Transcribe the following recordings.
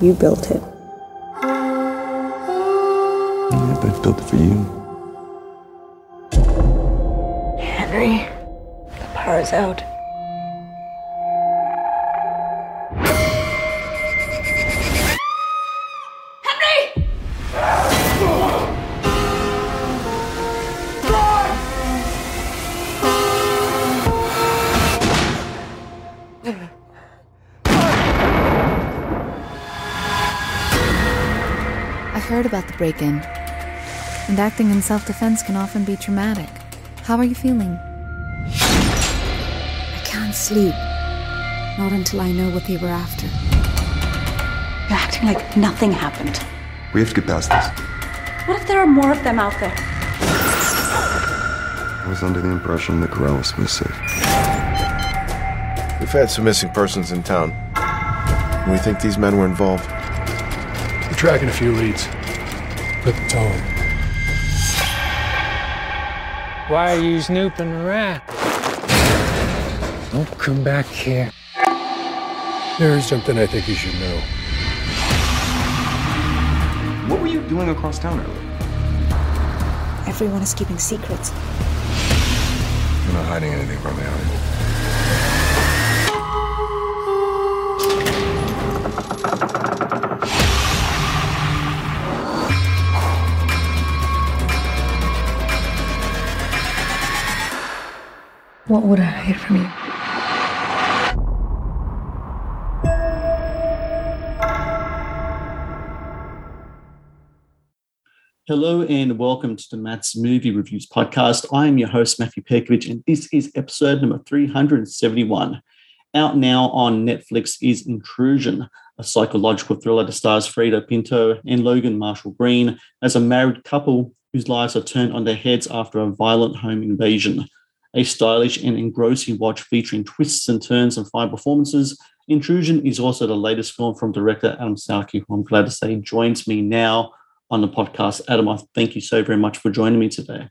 You built it. Yeah, but I built it for you. Henry, the power's out. Break in. And acting in self defense can often be traumatic. How are you feeling? I can't sleep. Not until I know what they were after. You're acting like nothing happened. We have to get past this. What if there are more of them out there? I was under the impression that Corrales was safe. We've had some missing persons in town. We think these men were involved. We're tracking a few leads. Put the tone. Why are you snooping around? Don't come back here. There's something I think you should know. What were you doing across town earlier? Everyone is keeping secrets. You're not hiding anything from me, are you? What would I hide from you? Hello and welcome to the Matt's Movie Reviews podcast. I am your host, Matthew Perkovich, and this is episode number 371. Out now on Netflix is Intrusion, a psychological thriller that stars Freida Pinto and Logan Marshall Green as a married couple whose lives are turned on their heads after a violent home invasion. A stylish and engrossing watch featuring twists and turns and fine performances. Intrusion is also the latest film from director Adam Salky, who I'm glad to say joins me now on the podcast. Adam, I thank you so very much for joining me today.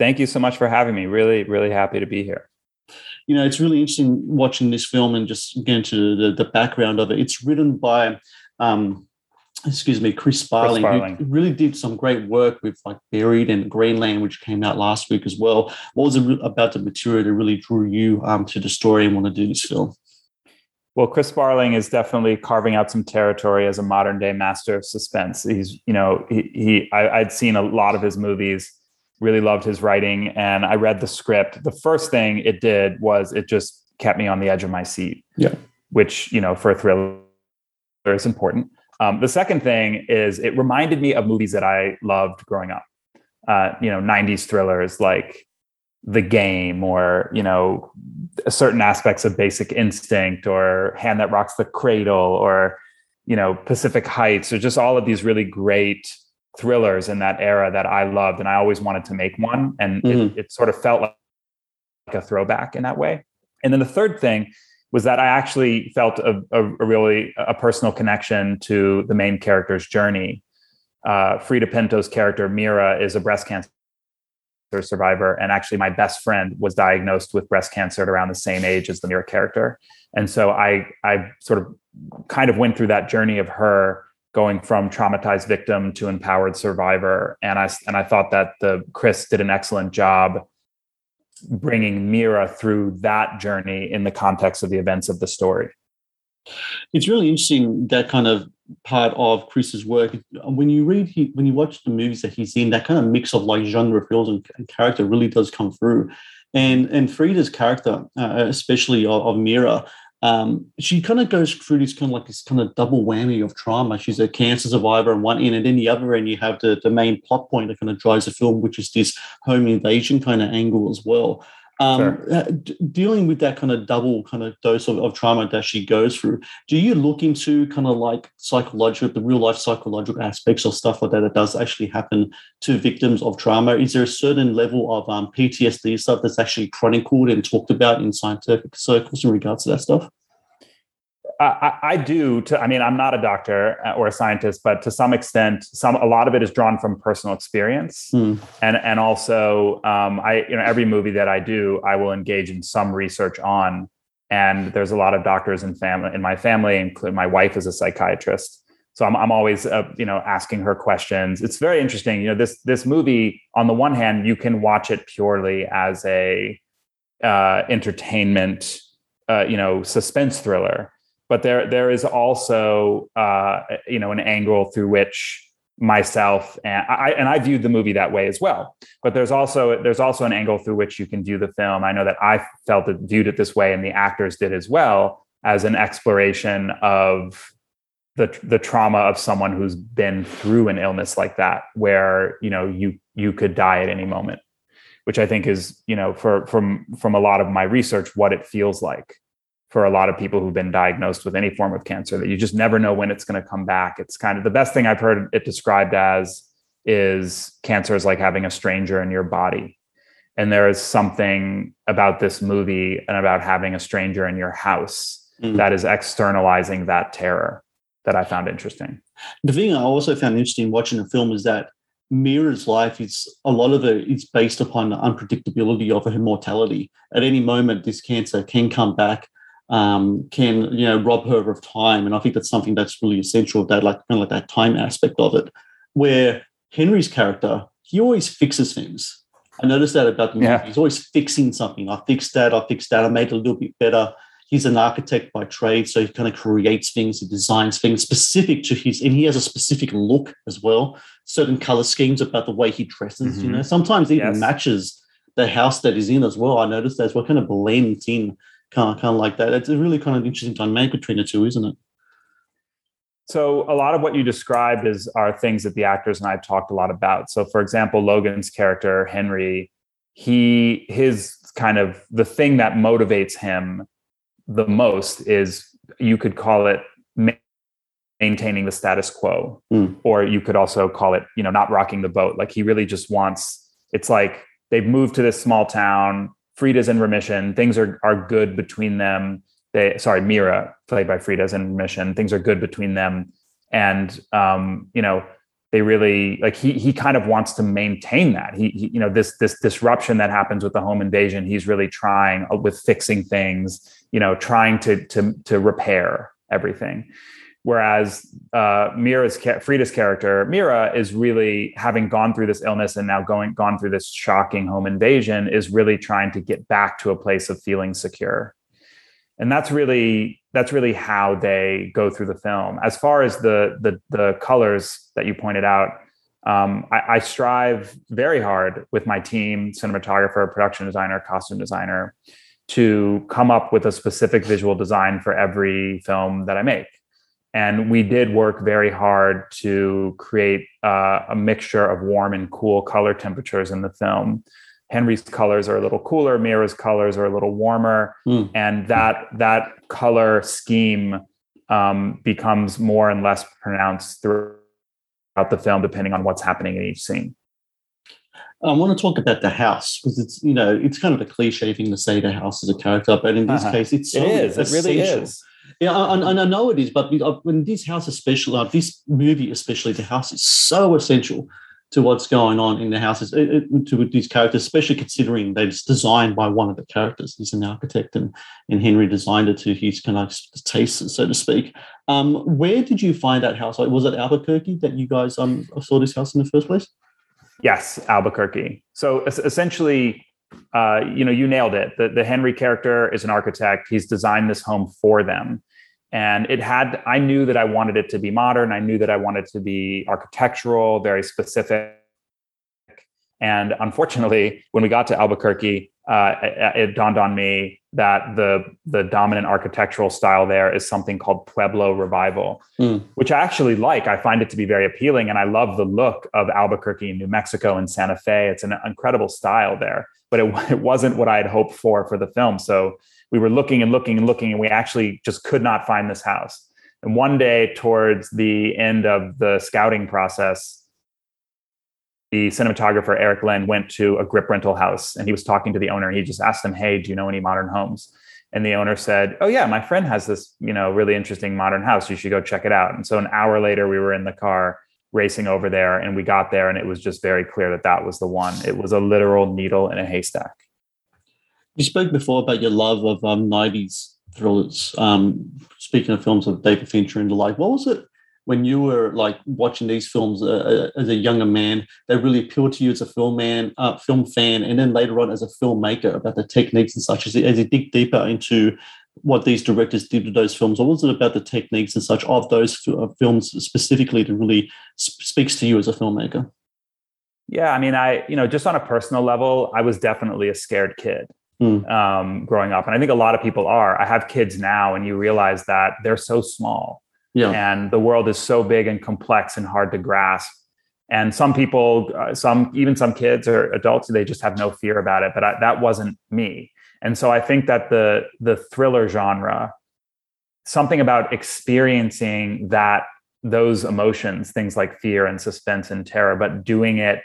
Thank you so much for having me. Really, really happy to be here. You know, it's really interesting watching this film and just getting to the, the background of it. It's written by, um, excuse me, Chris Sparling, Sparling. who really did some great work with like Buried and Greenland, which came out last week as well. What was it about the material that really drew you um, to the story and want to do this film? Well, Chris Sparling is definitely carving out some territory as a modern day master of suspense. He's, you know, he, he I, I'd seen a lot of his movies, really loved his writing, and I read the script. The first thing it did was it just kept me on the edge of my seat. Yeah. Which, you know, for a thriller is important. Um, the second thing is it reminded me of movies that I loved growing up. Uh, you know, 90s thrillers like The Game or, you know, certain aspects of Basic Instinct or Hand That Rocks the Cradle or, you know, Pacific Heights or just all of these really great thrillers in that era that I loved. And I always wanted to make one. And Mhm. it, it sort of felt like a throwback in that way. And then the third thing was that I actually felt a, a, a really a personal connection to the main character's journey. Uh, Freida Pinto's character Meera is a breast cancer survivor, and actually my best friend was diagnosed with breast cancer at around the same age as the Meera character. And so I I sort of kind of went through that journey of her going from traumatized victim to empowered survivor, and I and I thought that the Chris did an excellent job bringing Meera through that journey in the context of the events of the story. It's really interesting that kind of part of Chris's work. When you read, he, when you watch the movies that he's in, that kind of mix of like genre feels and, and character really does come through. And and Freida's character, uh, especially of, of Meera, um, she kind of goes through this kind of like this kind of double whammy of trauma. She's a cancer survivor on one end, and then the other end you have the, the main plot point that kind of drives the film, which is this home invasion kind of angle as well. Um, Sure. uh, d- dealing with that kind of double kind of dose of, of trauma that she goes through, do you look into kind of like psychological, the real life psychological aspects of stuff like that that does actually happen to victims of trauma? Is there a certain level of um, PTSD stuff that's actually chronicled and talked about in scientific circles in regards to that stuff? I, I, do. To, I mean, I'm not a doctor uh, or a scientist, but to some extent, some a lot of it is drawn from personal experience, Hmm. and and also, um, I you know every movie that I do, I will engage in some research on, and there's a lot of doctors in family in my family, including my wife is a psychiatrist, so I'm I'm always uh, you know asking her questions. It's very interesting. You know, this this movie on the one hand, you can watch it purely as a uh, entertainment, uh, you know, suspense thriller but there there is also uh, you know an angle through which myself and I and I viewed the movie that way as well. But there's also there's also an angle through which you can view the film. I know that I felt it viewed it this way, and the actors did as well as an exploration of the the trauma of someone who's been through an illness like that, where you know you you could die at any moment, which I think is you know for from from a lot of my research what it feels like for a lot of people who've been diagnosed with any form of cancer that you just never know when it's going to come back. It's kind of the best thing I've heard it described as is cancer is like having a stranger in your body. And there is something about this movie and about having a stranger in your house Mm. that is externalizing that terror that I found interesting. The thing I also found interesting watching the film is that Meera's life is a lot of it is based upon the unpredictability of her mortality. At any moment, this cancer can come back, um, can you know rob her of time, and I think that's something that's really essential. That like kind of like that time aspect of it, where Henry's character he always fixes things. I noticed that about the movie. Yeah. He's always fixing something. I fixed that. I fixed that. I made it a little bit better he's an architect by trade, so he kind of creates things, he designs things specific to his, and he has a specific look as well. Certain color schemes about the way he dresses, you Mhm. know, sometimes even Yes. matches the house that he's in as well. I noticed that as well, kind of blends in, kind of, kind of like that. It's a really kind of interesting dynamic between the two, isn't it? So a lot of what you described is are things that the actors and I've talked a lot about. So for example, Logan's character Henry, he his kind of the thing that motivates him the most is you could call it maintaining the status quo Mm. or you could also call it you know not rocking the boat like he really just wants it's like they've moved to this small town freida's in remission. Things are are good between them. They sorry meera played by freida's in remission. Things are good between them. And um you know they really like he he kind of wants to maintain that. He, he you know this this disruption that happens with the home invasion he's really trying uh, with fixing things you know trying to to to repair everything whereas uh meera's freida's character meera is really having gone through this illness and now going gone through this shocking home invasion is really trying to get back to a place of feeling secure. And that's really that's really how they go through the film. As far as the the, the colors that you pointed out um, I, I strive very hard with my team cinematographer production designer costume designer to come up with a specific visual design for every film that i make and we did work very hard to create uh, a mixture of warm and cool color temperatures in the film. Henry's colors are a little cooler meera's colors are a little warmer Hmm. and that that color scheme um, becomes more and less pronounced throughout the film depending on what's happening in each scene. I want to talk about the house because it's you know it's kind of a cliche thing to say the house is a character, but in this Uh-huh. case, it's so it is. It really is Yeah, and I, I know it is, but when this house, especially uh, this movie, especially the house, is so essential to what's going on in the houses it, it, to these characters, especially considering that it's designed by one of the characters. He's an architect, and and Henry designed it to his kind of tastes, so to speak. Um, where did you find that house? Like, was it Albuquerque that you guys um saw this house in the first place? Yes, Albuquerque. So essentially, uh, you know, you nailed it. The, the Henry character is an architect. He's designed this home for them. And it had, I knew that I wanted it to be modern. I knew that I wanted it to be architectural, very specific. And unfortunately, when we got to Albuquerque, uh, it, it, dawned on me that the the dominant architectural style there is something called Pueblo Revival, mm. which I actually like. I find it to be very appealing, and I love the look of Albuquerque, New Mexico, and Santa Fe. It's an incredible style there, but it, it wasn't what I had hoped for for the film. So we were looking and looking and looking, and we actually just could not find this house. And one day, towards the end of the scouting process, the cinematographer Eric Lin went to a grip rental house and he was talking to the owner. He just asked him, "Hey, do you know any modern homes?" And the owner said, "Oh yeah, my friend has this, you know, really interesting modern house. You should go check it out." And so an hour later, we were in the car racing over there, and we got there, and it was just very clear that that was the one. It was a literal needle in a haystack. You spoke before about your love of um, '90s thrillers. Um, speaking of films of David Fincher and the like, what was it when you were like watching these films uh, uh, as a younger man, they really appealed to you as a film man, uh, film fan, and then later on as a filmmaker about the techniques and such. As you, as you dig deeper into what these directors did to those films, what was it about the techniques and such of those uh, films specifically that really sp- speaks to you as a filmmaker? Yeah, I mean, I you know, just on a personal level, I was definitely a scared kid. Mm. Um, growing up, and I think a lot of people are. I have kids now, and you realize that they're so small yeah. And the world is so big and complex and hard to grasp. And some people, uh, some even some kids or adults, they just have no fear about it. But I, that wasn't me. And so I think that the the thriller genre, something about experiencing that those emotions, things like fear and suspense and terror, but doing it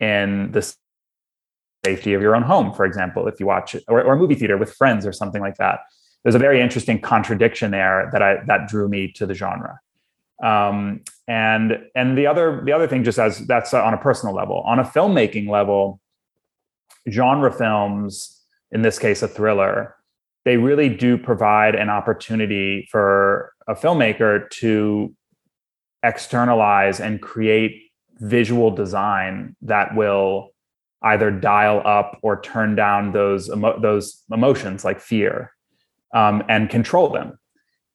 in the safety of your own home, for example, if you watch it, or, a movie theater with friends or something like that there's a very interesting contradiction there that I that drew me to the genre. Um, and and the other the other thing, just as that's on a personal level, on a filmmaking level, genre films, in this case a thriller, they really do provide an opportunity for a filmmaker to externalize and create visual design that will either dial up or turn down those emo- those emotions like fear um, and control them.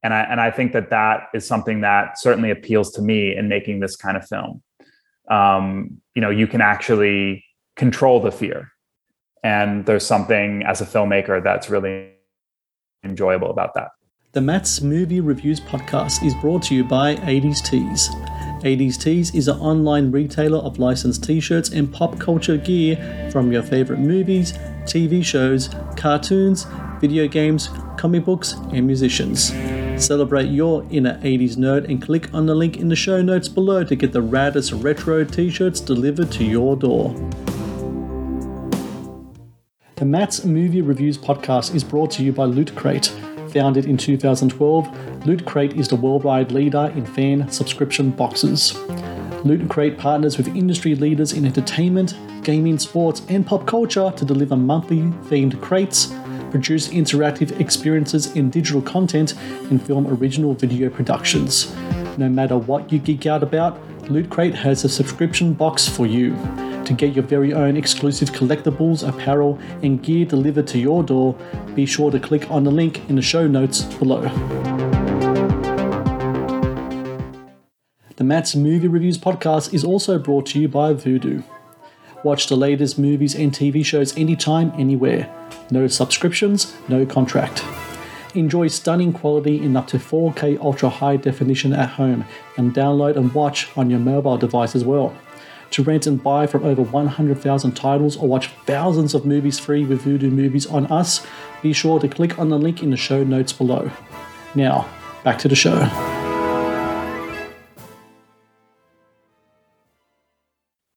And I, and I think that that is something that certainly appeals to me in making this kind of film. Um, you know, you can actually control the fear. And there's something as a filmmaker that's really enjoyable about that. The Matt's Movie Reviews podcast is brought to you by 80s Tees. 80s Tees is an online retailer of licensed t shirts and pop culture gear from your favorite movies, TV shows, cartoons, video games, comic books, and musicians. Celebrate your inner 80s nerd and click on the link in the show notes below to get the raddest retro t shirts delivered to your door. The Matt's Movie Reviews podcast is brought to you by Loot Crate. Founded in 2012, Loot Crate is the worldwide leader in fan subscription boxes. Loot Crate partners with industry leaders in entertainment, gaming, sports, and pop culture to deliver monthly themed crates produce interactive experiences in digital content, and film original video productions. No matter what you geek out about, Loot Crate has a subscription box for you. To get your very own exclusive collectibles, apparel, and gear delivered to your door, be sure to click on the link in the show notes below. The Matt's Movie Reviews podcast is also brought to you by Vudu. Watch the latest movies and TV shows anytime, anywhere. No subscriptions, no contract. Enjoy stunning quality in up to 4K ultra high definition at home and download and watch on your mobile device as well. To rent and buy from over 100,000 titles or watch thousands of movies free with Vudu Movies on us, be sure to click on the link in the show notes below. Now, back to the show.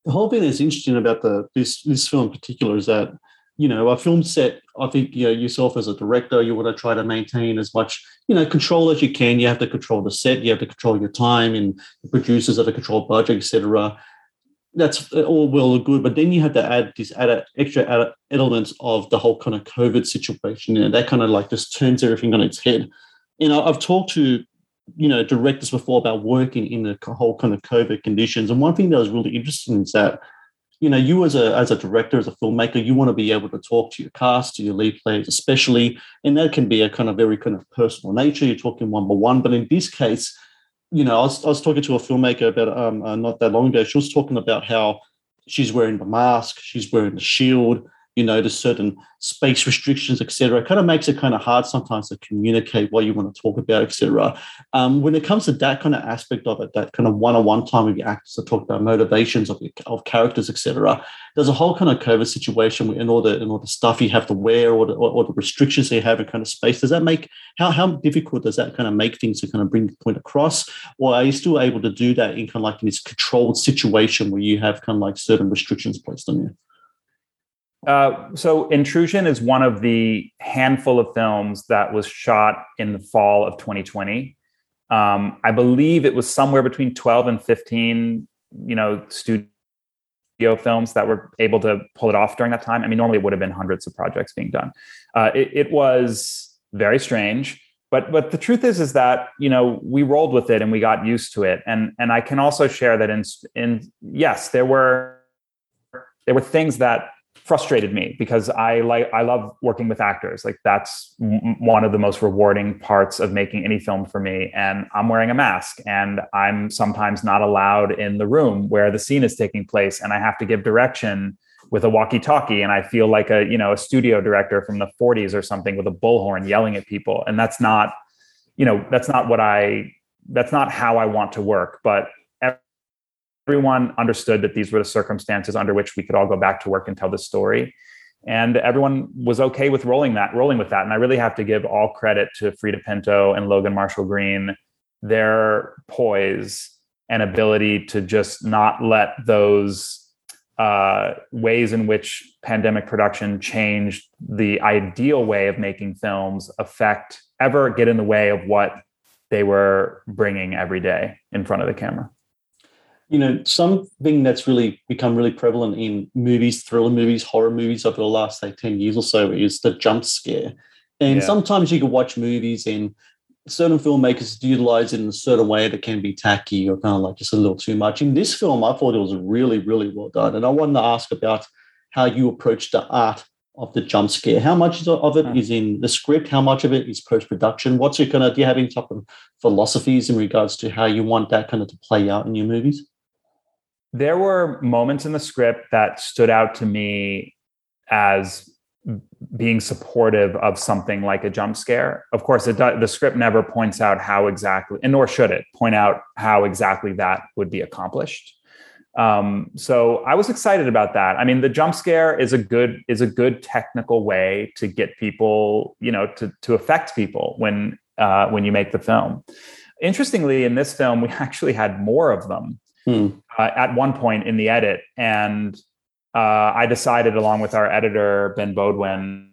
The whole thing that's interesting about the this this film in particular is that you know, a film set, I think, you know, yourself as a director, you want to try to maintain as much, you know, control as you can. You have to control the set, you have to control your time, and the producers have to control budget, etc. That's uh, all well and good, but then you have to add this add extra add elements of the whole kind of COVID situation. and that kind of like just turns everything on its head. Know, I've talked to you know directors before about working in the whole kind of COVID conditions, and one thing that was really interesting is that you know, you as a as a director, as a filmmaker, you want to be able to talk to your cast, to your lead players, especially, and that can be a kind of very kind of personal nature. You're talking one by one, but in this case, you know, I was, I was talking to a filmmaker about um, uh, not that long ago. She was talking about how she's wearing the mask, she's wearing the shield, you know, to certain space restrictions, etc. It kind of makes it kind of hard sometimes to communicate what you want to talk about, etc. Um, when it comes to that kind of aspect of it, that kind of one-on-one time with the actors to talk about motivations of, of characters, etc. There's a whole kind of COVID situation in all the in all the stuff you have to wear or the, or, or the restrictions you have in kind of space. Does that make how how difficult does that kind of make things to kind of bring the point across, or are you still able to do that in kind of like in this controlled situation where you have kind of like certain restrictions placed on you? Uh, so intrusion is one of the handful of films that was shot in the fall of 2020 um, i believe it was somewhere between 12 and 15 you know studio films that were able to pull it off during that time. I mean normally it would have been hundreds of projects being done. Uh, it, it was very strange but but the truth is is that you know we rolled with it and we got used to it. And and i can also share that in in yes there were there were things that frustrated me because I like I love working with actors. Like that's m- one of the most rewarding parts of making any film for me. And I'm wearing a mask, and I'm sometimes not allowed in the room where the scene is taking place, and I have to give direction with a walkie-talkie, and I feel like a you know a studio director from the 40s or something with a bullhorn yelling at people, and that's not you know that's not what I that's not how I want to work, but everyone understood that these were the circumstances under which we could all go back to work and tell the story. And everyone was okay with rolling that rolling with that. And i really have to give all credit to freida pinto and logan marshall green their poise and ability to just not let those uh, ways in which pandemic production changed the ideal way of making films affect ever get in the way of what they were bringing every day in front of the camera you know, something that's really become really prevalent in movies, thriller movies, horror movies over the last, say, 10 years or so is the jump scare. And yeah. sometimes you can watch movies and certain filmmakers utilize it in a certain way that can be tacky or kind of like just a little too much. In this film, I thought it was really, really well done. And I wanted to ask about how you approach the art of the jump scare. How much of it hmm. is in the script? How much of it is post production? What's your kind of, do you have any type of philosophies in regards to how you want that kind of to play out in your movies? There were moments in the script that stood out to me as being supportive of something like a jump scare. Of course, it the script never points out how exactly, and nor should it point out how exactly that would be accomplished. Um, so I was excited about that. I mean, the jump scare is a good is a good technical way to get people, you know, to to affect people when uh, when you make the film. Interestingly, in this film, we actually had more of them hmm. uh, at one point in the edit. And uh, I decided, along with our editor, Ben Bodwin,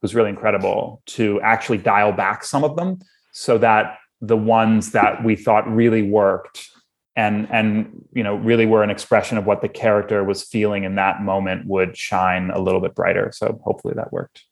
who's really incredible, to actually dial back some of them so that the ones that we thought really worked and and you know really were an expression of what the character was feeling in that moment would shine a little bit brighter so hopefully that worked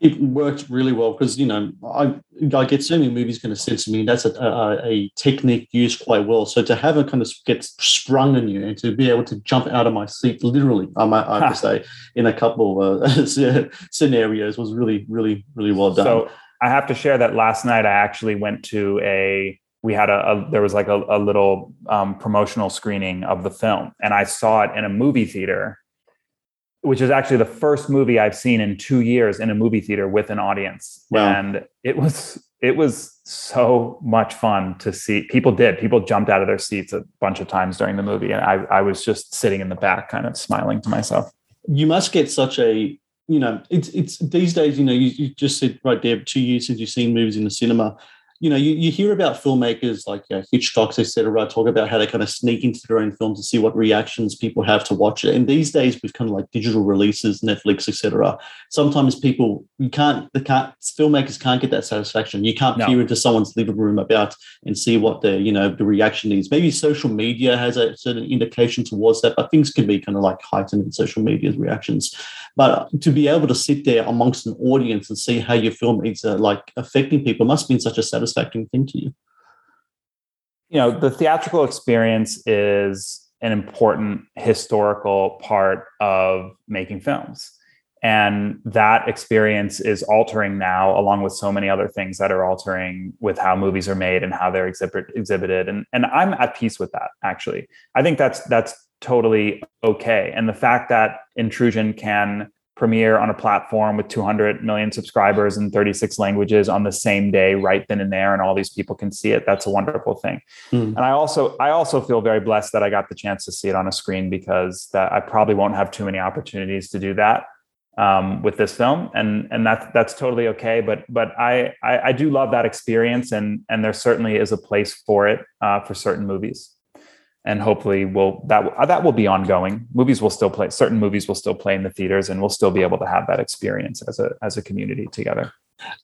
it worked really well because you know I I get so many movies kind of said to me that's a, a, a, technique used quite well. So to have it kind of get sprung on you and to be able to jump out of my seat literally, I might I have to say, in a couple of uh, scenarios was really really really well done. So I have to share that last night I actually went to a we had a, a there was like a, a little um, promotional screening of the film and I saw it in a movie theater which is actually the first movie I've seen in two years in a movie theater with an audience. Wow. And it was it was so much fun to see. People did. People jumped out of their seats a bunch of times during the movie. And I, I was just sitting in the back, kind of smiling to myself. You must get such a you know, it's it's these days, you know, you, you just said right there, two years since you've seen movies in the cinema you know, you, you hear about filmmakers like uh, Hitchcock, etc., talk about how they kind of sneak into their own films to see what reactions people have to watch it. And these days, with kind of like digital releases, Netflix, etc., sometimes people you can't the can't filmmakers can't get that satisfaction. You can't no. peer into someone's living room about and see what the you know the reaction is. Maybe social media has a certain indication towards that, but things can be kind of like heightened in social media's reactions. But to be able to sit there amongst an audience and see how your film is uh, like affecting people must be such a satisfaction satisfying thing to you? You know, the theatrical experience is an important historical part of making films. And that experience is altering now, along with so many other things that are altering with how movies are made and how they're exhibit, exhibited. And, and I'm at peace with that, actually. I think that's that's totally okay. And the fact that Intrusion can premiere on a platform with 200 million subscribers in 36 languages on the same day right then and there and all these people can see it that's a wonderful thing mm. and i also i also feel very blessed that i got the chance to see it on a screen because that i probably won't have too many opportunities to do that um, with this film and and that's that's totally okay but but I, I, I do love that experience and and there certainly is a place for it uh, for certain movies and hopefully will that that will be ongoing. Movies will still play. Certain movies will still play in the theaters, and we'll still be able to have that experience as a as a community together.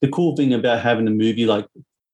The cool thing about having a movie like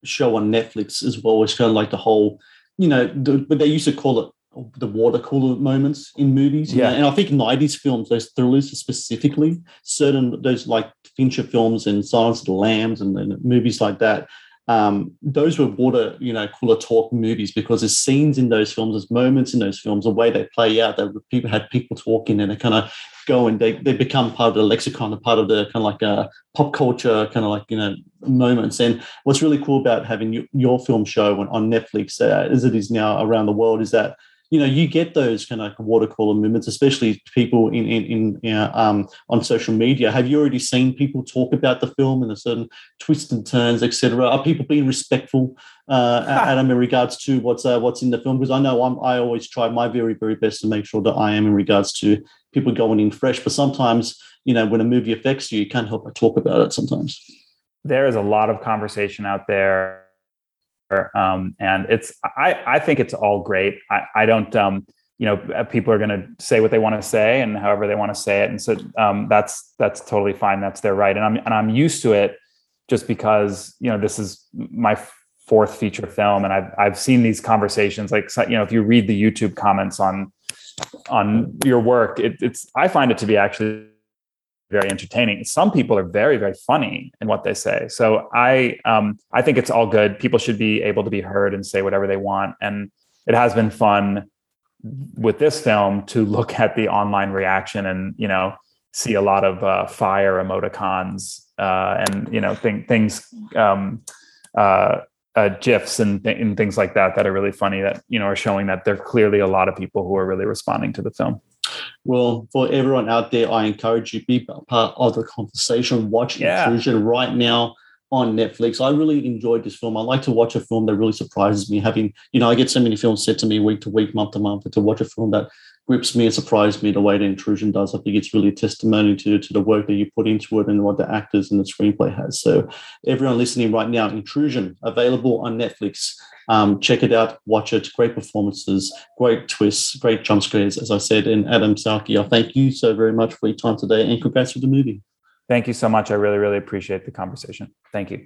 show on Netflix as well is kind of like the whole, you know, the, but they used to call it the water cooler moments in movies. Yeah, know? and I think '90s films, those thrillers specifically, certain those like Fincher films and Silence of the Lambs and, and movies like that um, those were water, you know, cooler talk movies because there's scenes in those films, there's moments in those films, the way they play out, that people had people talking and they kind of go and they, they become part of the lexicon, a part of the kind of like a pop culture kind of like, you know, moments. And what's really cool about having your film show on, on Netflix, uh, as it is now around the world, is that you know, you get those kind of like water cooler movements, especially people in in, in you know, um, on social media. Have you already seen people talk about the film and a certain twists and turns, etc.? Are people being respectful, uh, Adam, in regards to what's uh, what's in the film? Because I know I'm, I always try my very very best to make sure that I am in regards to people going in fresh. But sometimes, you know, when a movie affects you, you can't help but talk about it. Sometimes there is a lot of conversation out there um, and it's I, I think it's all great. I, I don't um, you know uh, people are going to say what they want to say and however they want to say it, and so um, that's that's totally fine. That's their right, and I'm and I'm used to it just because you know this is my fourth feature film, and I've I've seen these conversations. Like you know if you read the YouTube comments on on your work, it, it's I find it to be actually very entertaining. Some people are very, very funny in what they say. So I, um, I think it's all good. People should be able to be heard and say whatever they want. And it has been fun with this film to look at the online reaction and you know see a lot of uh, fire emoticons uh, and you know th- things um, uh, uh, gifs and, th- and things like that that are really funny that you know are showing that there are clearly a lot of people who are really responding to the film well, for everyone out there, I encourage you to be part of the conversation. Watch yeah. Intrusion right now on Netflix. I really enjoyed this film. I like to watch a film that really surprises me. Having, you know, I get so many films set to me week to week, month to month, but to watch a film that grips me and surprised me the way the intrusion does. I think it's really a testimony to, to the work that you put into it and what the actors and the screenplay has. So everyone listening right now, intrusion available on Netflix. Um, check it out, watch it. Great performances, great twists, great jump scares, as I said. And Adam Salky, I thank you so very much for your time today and congrats with the movie. Thank you so much. I really, really appreciate the conversation. Thank you.